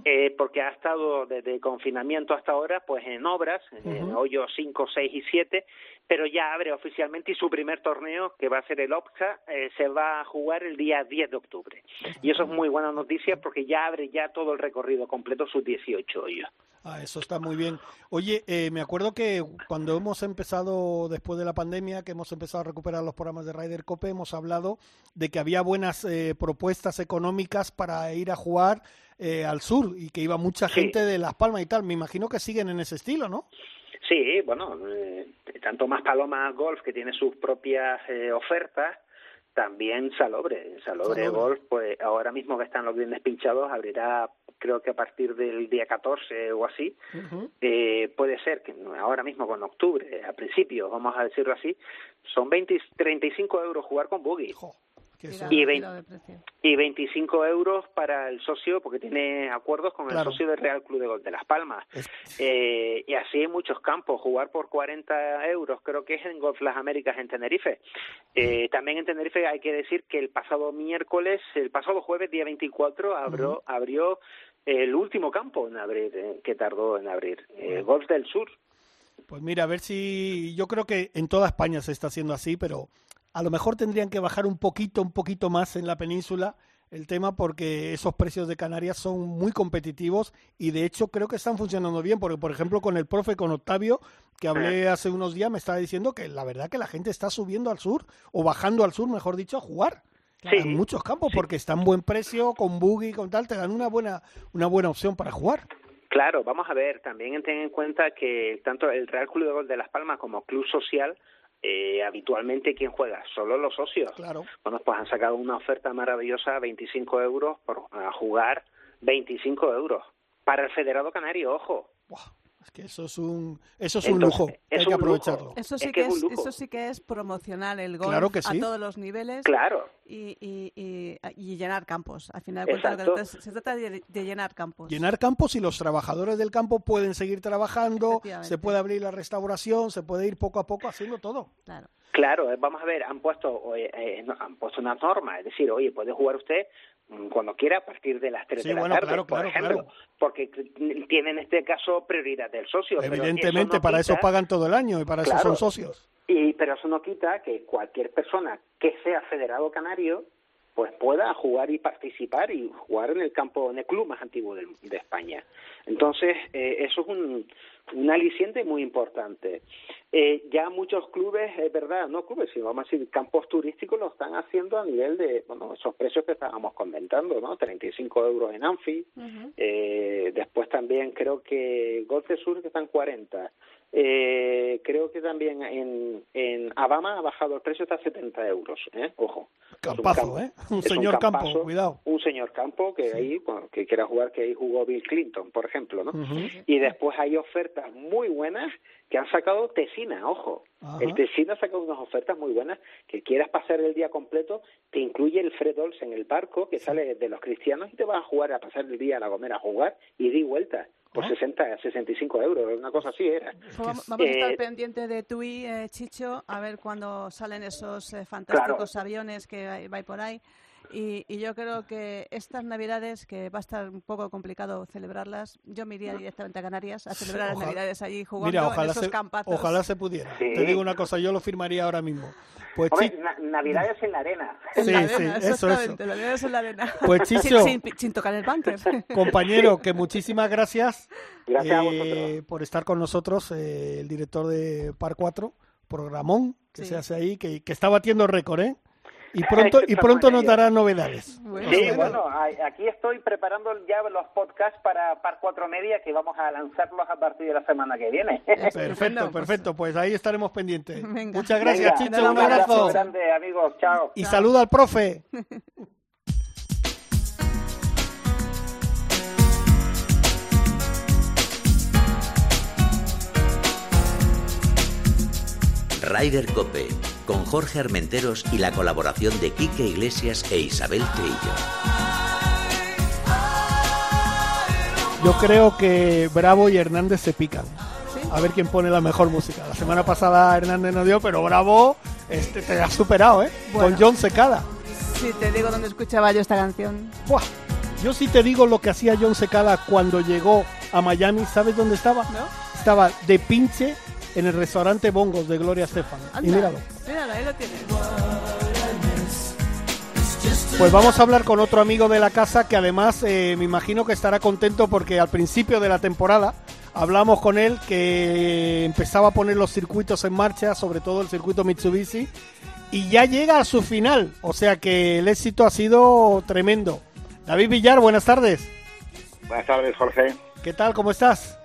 Eh, porque ha estado desde confinamiento hasta ahora pues en obras, en hoyos 5, 6 y 7, pero ya abre oficialmente y su primer torneo, que va a ser el OPCA, eh, se va a jugar el día 10 de octubre. Y eso es muy buena noticia porque ya abre ya todo el recorrido completo, sus 18 hoyos. Ah, eso está muy bien. Oye, eh, me acuerdo que cuando hemos empezado, después de la pandemia, que hemos empezado a recuperar los programas de Ryder Cope, hemos hablado de que había buenas eh, propuestas económicas para ir a jugar al sur y que iba mucha gente de Las Palmas y tal. Me imagino que siguen en ese estilo, ¿no? Sí, bueno, eh, tanto más Paloma Golf, que tiene sus propias eh, ofertas, también Salobre. Salobre. Golf, pues ahora mismo que están los bienes pinchados, abrirá creo que a partir del día 14 o así. eh, puede ser que ahora mismo con octubre, a principios, vamos a decirlo así, son 20, 35 euros jugar con buggy y, y 25 euros para el socio, porque tiene acuerdos con el socio del Real Club de Golf de Las Palmas. Eh, y así en muchos campos, jugar por 40 euros, creo que es en Golf Las Américas en Tenerife. Eh, también en Tenerife hay que decir que el pasado miércoles, el pasado jueves, día 24, abrió, abrió el último campo en abrir, eh, que tardó en abrir, el Golf del Sur. Pues mira, a ver si yo creo que en toda España se está haciendo así, pero a lo mejor tendrían que bajar un poquito, un poquito más en la península el tema porque esos precios de Canarias son muy competitivos y de hecho creo que están funcionando bien porque por ejemplo con el profe con Octavio que hablé hace unos días me estaba diciendo que la verdad que la gente está subiendo al sur o bajando al sur mejor dicho a jugar en muchos campos porque está en buen precio con buggy con tal te dan una buena una buena opción para jugar Claro, vamos a ver, también ten en cuenta que tanto el Real Club de Gol de Las Palmas como Club Social eh, habitualmente ¿quién juega? Solo los socios. Claro. Bueno, pues han sacado una oferta maravillosa, 25 euros por a jugar, 25 euros. Para el Federado Canario, ojo. Es que eso es un, eso es un lujo, hay que aprovecharlo. Eso sí que, es, eso sí que es promocionar el golf a todos los niveles claro. y, y, y, llenar campos. Al final de cuentas, se trata de, llenar campos. Llenar campos y los trabajadores del campo pueden seguir trabajando, se puede abrir la restauración, se puede ir poco a poco haciendo todo. Claro. Claro, eh, vamos a ver, han puesto, eh, han puesto una norma, es decir, oye, puede jugar usted cuando quiera a partir de las 3 de la tarde, por ejemplo, porque tiene en este caso prioridad del socio. Evidentemente, para eso pagan todo el año y para eso son socios. Y, pero eso no quita que cualquier persona que sea federado canario pues pueda jugar y participar y jugar en el campo, en el club más antiguo de, España. Entonces, eh, eso es un, un aliciente muy importante. Eh, ya muchos clubes, es verdad, no clubes, sino vamos a decir campos turísticos lo están haciendo a nivel de, bueno, esos precios que estábamos comentando, ¿no? 35 euros en Anfi, eh, después también creo que Golf Sur que están 40, eh, creo que también en, en Abama ha bajado el precio hasta 70 euros, ¿eh? Ojo. Campazo, ¿eh? Un señor campo, cuidado. Un señor campo que ahí, que quiera jugar, que ahí jugó Bill Clinton, por ejemplo, ¿no? Y después hay ofertas muy buenas que han sacado Tesina, ojo. El Tesina ha sacado unas ofertas muy buenas que quieras pasar el día completo, te incluye el Fredols en el barco que sale de los cristianos y te vas a jugar a pasar el día a La Gomera a jugar y di vuelta por 60, 65 euros, una cosa así era. Vamos, a estar eh, pendiente de TUI, eh, Chicho, a ver cuándo salen esos eh, fantásticos aviones que va por ahí. Y, yo creo que estas Navidades, que va a estar un poco complicado celebrarlas, yo me iría directamente a Canarias a celebrar las Navidades allí jugando en esos campazos. Ojalá se pudiera. Te digo una cosa, yo lo firmaría ahora mismo. Pues Navidades en la arena. Sí, sí, eso, eso. Navidades en la arena. Pues [laughs] Chicho, sin, tocar el bunker. [laughs] Compañero, que muchísimas gracias, gracias eh, por estar con nosotros, eh, el director de Par 4, programón que se hace ahí, que, que está batiendo récord, ¿eh? Y [laughs] pronto, y pronto nos dará novedades. Sí, bueno, aquí estoy preparando ya los podcasts para Par 4 Media que vamos a lanzarlos a partir de la semana que viene. [laughs] Perfecto, perfecto. Pues ahí estaremos pendientes. Muchas gracias, Chicho. Un abrazo. grande, amigos. Chao. Y saluda al profe. Rider Cope, con Jorge Armenteros y la colaboración de Quique Iglesias e Isabel Trillo. Yo creo que Bravo y Hernández se pican. A ver quién pone la mejor música. La semana pasada Hernández no dio, pero Bravo este, te ha superado, ¿eh? Con John Secada. Sí, te digo dónde escuchaba yo esta canción. Yo sí te digo lo que hacía John Secada cuando llegó a Miami. ¿Sabes dónde estaba? Estaba de pinche en el restaurante Bongos de Gloria Estefan. Y míralo. Míralo, ahí lo tienes. Pues vamos a hablar con otro amigo de la casa que además eh, me imagino que estará contento porque al principio de la temporada hablamos con él que empezaba a poner los circuitos en marcha, sobre todo el circuito Mitsubishi, y ya llega a su final. O sea que el éxito ha sido tremendo. David Villar, buenas tardes. Buenas tardes, Jorge. ¿Qué tal? ¿Cómo estás?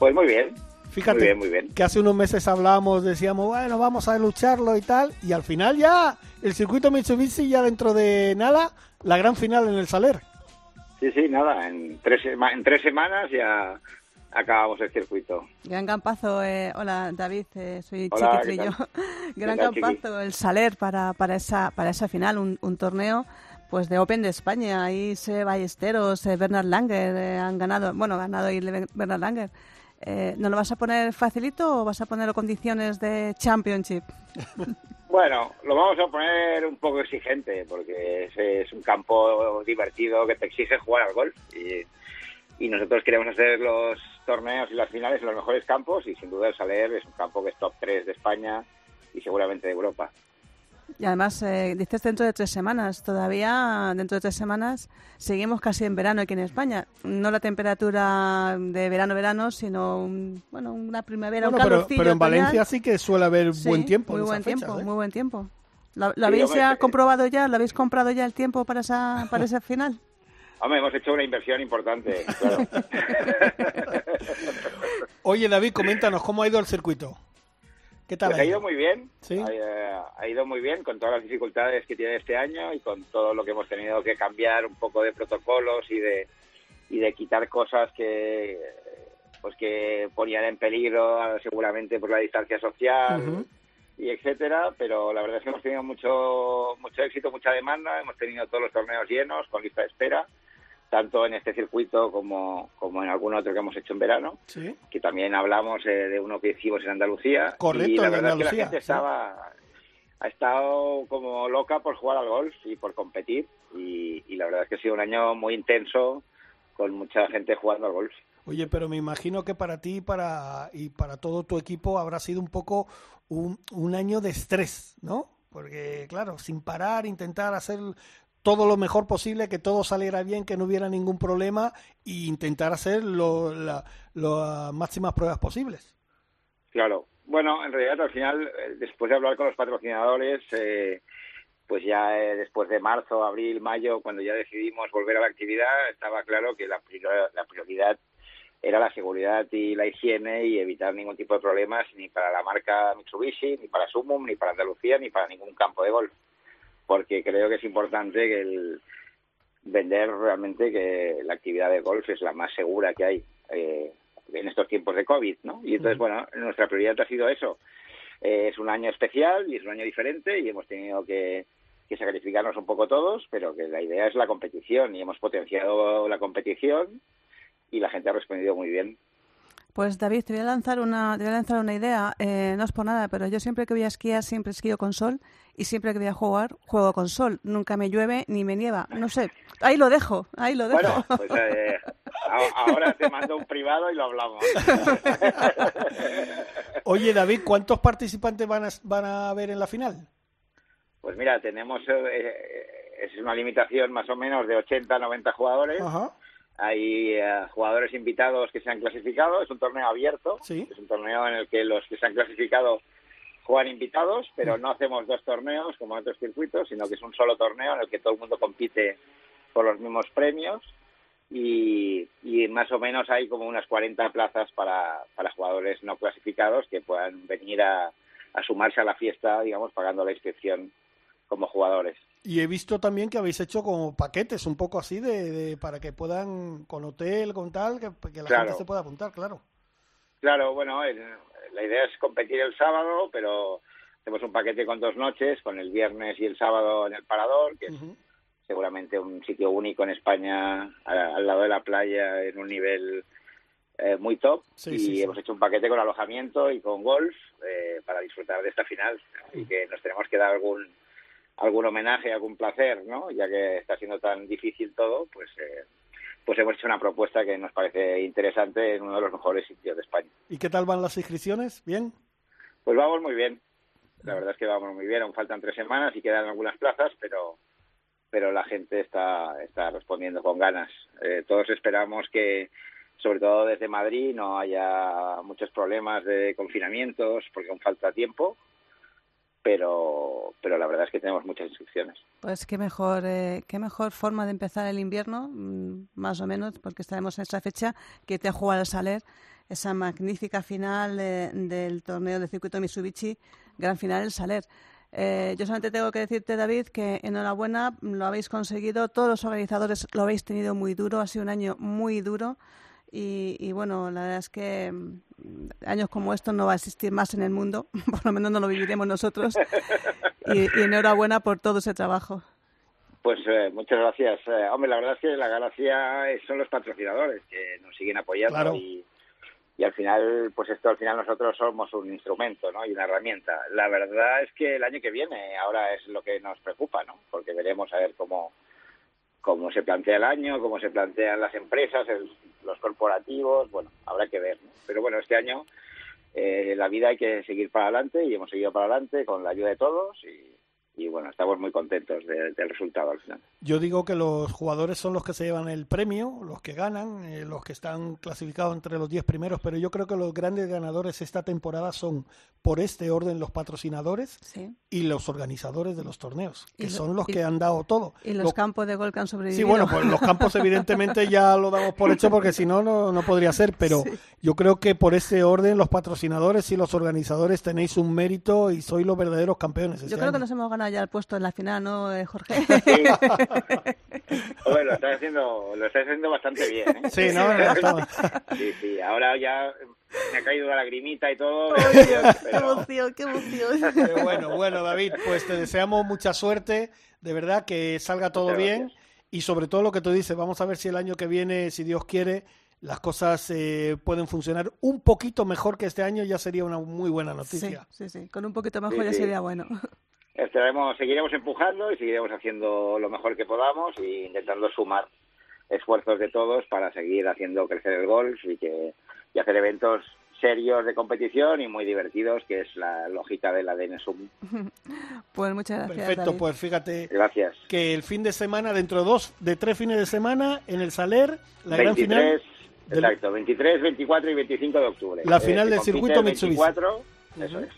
Pues muy bien. Fíjate que hace unos meses hablábamos, decíamos, bueno, vamos a lucharlo y tal, y al final ya el circuito Mitsubishi ya dentro de nada, la gran final en el Saler. Sí, sí, nada, en tres, en tres semanas ya acabamos el circuito. Gran campazo, eh, hola David, eh, soy Chiquitrillo. [laughs] Gran campazo el Saler para, para, esa, para esa final, un, un torneo pues de Open de España. Ahí se Ballesteros, eh, Bernard Langer eh, han ganado, bueno, ganado ahí Bernard Langer. Eh, ¿No lo vas a poner facilito o vas a poner condiciones de Championship? [laughs] Bueno, lo vamos a poner un poco exigente porque es, un campo divertido que te exige jugar al golf y, nosotros queremos hacer los torneos y las finales en los mejores campos y sin duda el Saler es un campo que es top 3 de España y seguramente de Europa. Y además, eh, dices dentro de tres semanas. Todavía, dentro de tres semanas, seguimos casi en verano aquí en España. No la temperatura de verano-verano, sino bueno, una primavera, un pero, pero en Valencia sí que suele haber buen tiempo. Muy buen tiempo, ¿eh? muy buen tiempo. ¿Lo, habéis ya comprobado ya? ¿Lo habéis comprado ya el tiempo para esa, [laughs] para ese final? Hombre, hemos hecho una inversión importante, claro. [laughs] Oye, David, coméntanos, ¿cómo ha ido el circuito? Pues ha ido muy bien, eh, ha, ido muy bien con todas las dificultades que tiene este año y con todo lo que hemos tenido que cambiar un poco de protocolos y de y de quitar cosas que pues que ponían en peligro seguramente por la distancia social y etcétera, pero la verdad es que hemos tenido mucho mucho éxito, mucha demanda, hemos tenido todos los torneos llenos con lista de espera tanto en este circuito como, como en algún otro que hemos hecho en verano, que también hablamos eh, de uno que hicimos en Andalucía. Correcto, y la verdad es que la gente estaba, ha estado como loca por jugar al golf y por competir y, la verdad es que ha sido un año muy intenso con mucha gente jugando al golf. Oye, pero me imagino que para ti para, y para todo tu equipo habrá sido un poco un, un año de estrés, ¿no? Porque, claro, sin parar, intentar hacer todo lo mejor posible, que todo saliera bien, que no hubiera ningún problema e intentar hacer lo, las máximas pruebas posibles. Claro. Bueno, en realidad al final, eh, después de hablar con los patrocinadores, eh, pues ya eh, después de marzo, abril, mayo, cuando ya decidimos volver a la actividad, estaba claro que la, la prioridad era la seguridad y la higiene y evitar ningún tipo de problemas ni para la marca Mitsubishi, ni para Sumum, ni para Andalucía, ni para ningún campo de golf porque creo que es importante que el vender realmente que la actividad de golf es la más segura que hay eh, en estos tiempos de COVID, ¿no? Y entonces, bueno, nuestra prioridad ha sido eso. Eh, es un año especial y es un año diferente y hemos tenido que, que sacrificarnos un poco todos, pero que la idea es la competición y hemos potenciado la competición y la gente ha respondido muy bien. Pues David, te voy a lanzar una, te voy a lanzar una idea. Eh, no es por nada, pero yo siempre que voy a esquiar, siempre esquío con sol y siempre que voy a jugar, juego con sol. Nunca me llueve ni me nieva. No sé, ahí lo dejo, ahí lo dejo. Bueno, pues eh, ahora te mando un privado y lo hablamos. [laughs] Oye, David, ¿cuántos participantes van a, van a haber en la final? Pues mira, tenemos, eh, es una limitación más o menos de 80 90 jugadores. Ajá hay eh, jugadores invitados que se han clasificado, es un torneo abierto, es un torneo en el que los que se han clasificado juegan invitados, pero no hacemos dos torneos como en otros circuitos, sino que es un solo torneo en el que todo el mundo compite por los mismos premios y, y más o menos hay como unas 40 plazas para, para jugadores no clasificados que puedan venir a, a sumarse a la fiesta, digamos, pagando la inscripción como jugadores. Y he visto también que habéis hecho como paquetes un poco así de, de para que puedan con hotel, con tal, que, que la Claro. gente se pueda apuntar, claro. Claro, bueno, el- la idea es competir el sábado, pero hacemos un paquete con dos noches, con el viernes y el sábado en el Parador, que es seguramente un sitio único en España, a- al lado de la playa, en un nivel eh, muy top. Sí, y sí, sí. hemos hecho un paquete con alojamiento y con golf eh, para disfrutar de esta final. Y que nos tenemos que dar algún algún homenaje, algún placer, ¿no? Ya que está siendo tan difícil todo, pues eh, pues hemos hecho una propuesta que nos parece interesante en uno de los mejores sitios de España. ¿Y qué tal van las inscripciones? ¿Bien? Pues vamos muy bien. La verdad es que vamos muy bien. Aún faltan tres semanas y quedan algunas plazas, pero pero la gente está está respondiendo con ganas. Eh, todos esperamos que, sobre todo desde Madrid, no haya muchos problemas de confinamientos, porque aún falta tiempo. Pero pero la verdad es que tenemos muchas inscripciones. Pues qué mejor, eh, qué mejor forma de empezar el invierno, mm, más o menos, porque estaremos en esa fecha, que te jugar al Saler, esa magnífica final eh, del torneo de circuito Mitsubishi, gran final el Saler. Eh, yo solamente tengo que decirte, David, que enhorabuena, lo habéis conseguido, todos los organizadores lo habéis tenido muy duro, ha sido un año muy duro. Y, y bueno, la verdad es que mm, años como estos no va a existir más en el mundo, [laughs] por lo menos no lo viviremos nosotros. Y, y enhorabuena por todo ese trabajo. Pues eh, muchas gracias. Eh, hombre, la verdad es que la galaxia son los patrocinadores que nos siguen apoyando Claro. y, y al final, pues esto al final nosotros somos un instrumento, ¿no? Y una herramienta. La verdad es que el año que viene ahora es lo que nos preocupa, ¿no? Porque veremos a ver cómo cómo se plantea el año, cómo se plantean las empresas, el- los corporativos, bueno, habrá que ver, ¿no? Pero bueno, este año eh, la vida hay que seguir para adelante y hemos seguido para adelante con la ayuda de todos y, y bueno, estamos muy contentos de- del resultado al final. Yo digo que los jugadores son los que se llevan el premio, los que ganan, eh, los que están clasificados entre los 10 primeros, pero yo creo que los grandes ganadores esta temporada son, por este orden, los patrocinadores Sí. y los organizadores de los torneos, que lo- son los y- que han dado todo. Y los Lo- campos de gol que han sobrevivido. Sí, bueno, pues los campos evidentemente ya lo damos por hecho porque si no, no, podría ser, pero yo creo que por ese orden los patrocinadores y los organizadores tenéis un mérito y sois los verdaderos campeones. Yo este creo que nos hemos ganado ya el puesto en la final, ¿no, eh, Jorge? [laughs] [laughs] Hombre, lo estás haciendo, lo estás haciendo bastante bien, ¿eh? Sí, no, Sí, sí, ahora ya me ha caído la lagrimita y todo. ¡Qué pero- emoción, qué emoción! Bueno, bueno, David, pues te deseamos mucha suerte, de verdad, que salga todo Muchas bien gracias. y sobre todo lo que tú dices, vamos a ver si el año que viene, si Dios quiere, las cosas eh, pueden funcionar un poquito mejor que este año, ya sería una muy buena Sí, noticia. sí, sí. Con un poquito mejor Sí, ya sí. sería bueno. Estaremos, seguiremos empujando y seguiremos haciendo lo mejor que podamos e intentando sumar esfuerzos de todos para seguir haciendo crecer el golf y que y hacer eventos serios de competición y muy divertidos, que es la lógica del ADN Sum. [laughs] Pues muchas gracias, Perfecto, David. pues fíjate Gracias. que el fin de semana, dentro de dos, de tres fines de semana, en el Saler, la gran 23, final. del- exacto, 23, 24 y 25 de octubre. La final se del circuito el Mitsubishi. 24, eso Ujú. es.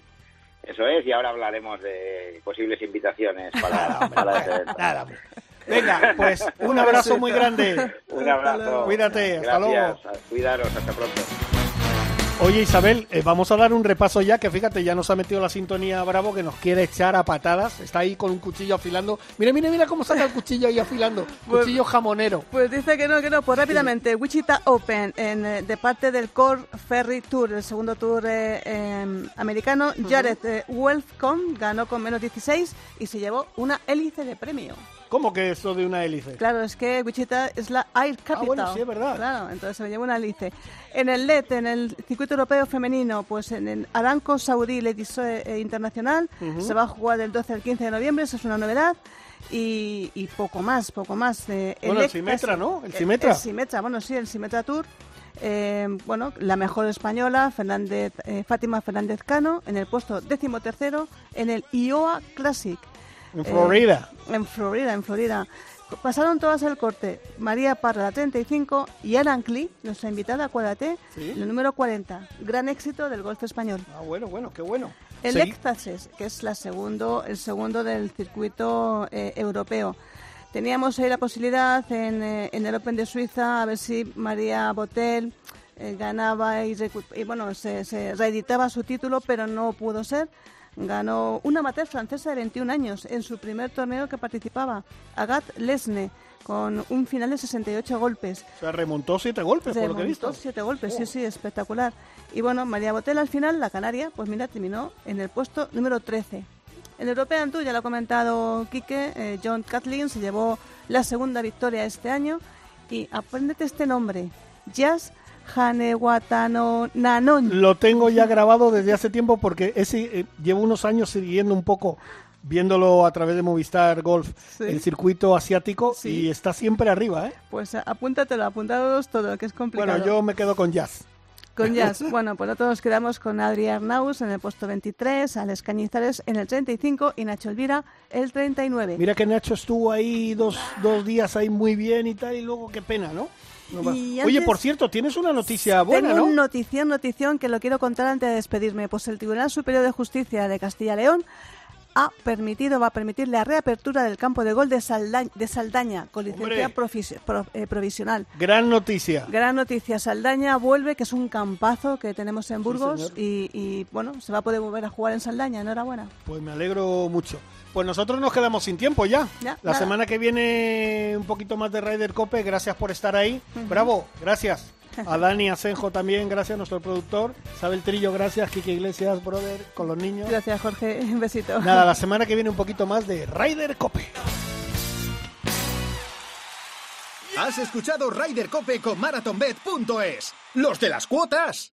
Eso es, y ahora hablaremos de posibles invitaciones [laughs] para, para ese evento. nada. Venga, pues un [laughs] abrazo muy grande. Un abrazo. Cuídate, hasta Gracias. luego. Cuidaros, hasta pronto. Oye Isabel, eh, vamos a dar un repaso ya, que fíjate, ya nos ha metido la sintonía Bravo que nos quiere echar a patadas. Está ahí con un cuchillo afilando. Mira, mira, mira cómo saca el cuchillo ahí afilando. [laughs] Pues- Cuchillo jamonero. Pues dice que no, que no. Pues rápidamente, Wichita Open, en, eh, de parte del Core Ferry Tour, el segundo tour eh, em, americano, Jared Welcome ganó con menos 16 y se llevó una hélice de premio. ¿Cómo que eso de una hélice? Claro, es que Wichita es la Air Capital. Ah, bueno, sí, es verdad. Claro, entonces se llevó una hélice. En el LED, en el circuito europeo femenino, pues en el Aramco Saudí Ladies eh, Internacional, se va a jugar del 12 al 15 de noviembre, eso es una novedad. Y, y poco más, poco más. eh, Bueno, el Simetra, ¿no? El eh, Simetra. El Simetra, bueno, sí, el Simetra Tour. Eh, bueno, la mejor española, Fernández, eh, Fátima Fernández Cano, en el puesto decimotercero, en el IOA Classic. En Eh, Florida. en Florida, en Florida. Pasaron todas el corte. María Parra, la 35, y Alan Klee, nuestra invitada, acuérdate, Sí. el número 40. Gran éxito del golf español. Ah, bueno, bueno, qué bueno. El Segui- Éxtasis, que es la segundo, el segundo del circuito eh, europeo. Teníamos ahí la posibilidad en, eh, en el Open de Suiza a ver si María Botel eh, ganaba y, y, bueno, se, se reeditaba su título, pero no pudo ser. Ganó una amateur francesa de 21 años en su primer torneo que participaba, Agathe Lesne, con un final de 68 golpes. O sea, remontó siete golpes, por lo que he Remontó visto. siete golpes, sí, sí, espectacular. Y bueno, María Botel al final, la canaria, pues mira, terminó en el puesto número 13. En European Tour, ya lo ha comentado Quique, eh, John Catlin se llevó la segunda victoria este año. Y apréndete este nombre, Jazz Hanewatano Nanon. Lo tengo ya grabado desde hace tiempo porque ese, eh, llevo unos años siguiendo un poco, viéndolo a través de Movistar Golf, Sí. el circuito asiático, Sí. y está siempre arriba, ¿eh? Pues apúntatelo, apuntados todo, que es complicado. Bueno, yo me quedo con Jazz. Con [laughs] Jazz. Bueno, pues nosotros nos quedamos con Adri Arnaus en el puesto 23, Alex Cañizares en el 35 y Nacho Elvira el 39. Mira que Nacho estuvo ahí dos, dos días ahí muy bien y tal, y luego qué pena, ¿no? No. Y Oye, antes- por cierto, tienes una noticia buena, Tengo ¿no? un notición, notición que lo quiero contar antes de despedirme. Pues el Tribunal Superior de Justicia de Castilla y León ha permitido, va a permitir la reapertura del campo de gol de, Salda- de Saldaña con licencia profisi- pro- eh, provisional. Gran noticia. Gran noticia, Saldaña vuelve, que es un campazo que tenemos en Burgos señor. y, y, bueno, se va a poder volver a jugar en Saldaña, enhorabuena. Pues me alegro mucho. Pues nosotros nos quedamos sin tiempo ya. Ya, La nada. semana que viene un poquito más de Ryder Cope. Gracias por estar ahí. Bravo, gracias. [laughs] A Dani Asenjo también, gracias a nuestro productor. Isabel Trillo, gracias. Kike Iglesias, brother, con los niños. Gracias, Jorge. [laughs] Un besito. Nada, la [laughs] semana que viene un poquito más de Ryder Cope. Has escuchado Ryder Cope con MarathonBet.es. Los de las cuotas.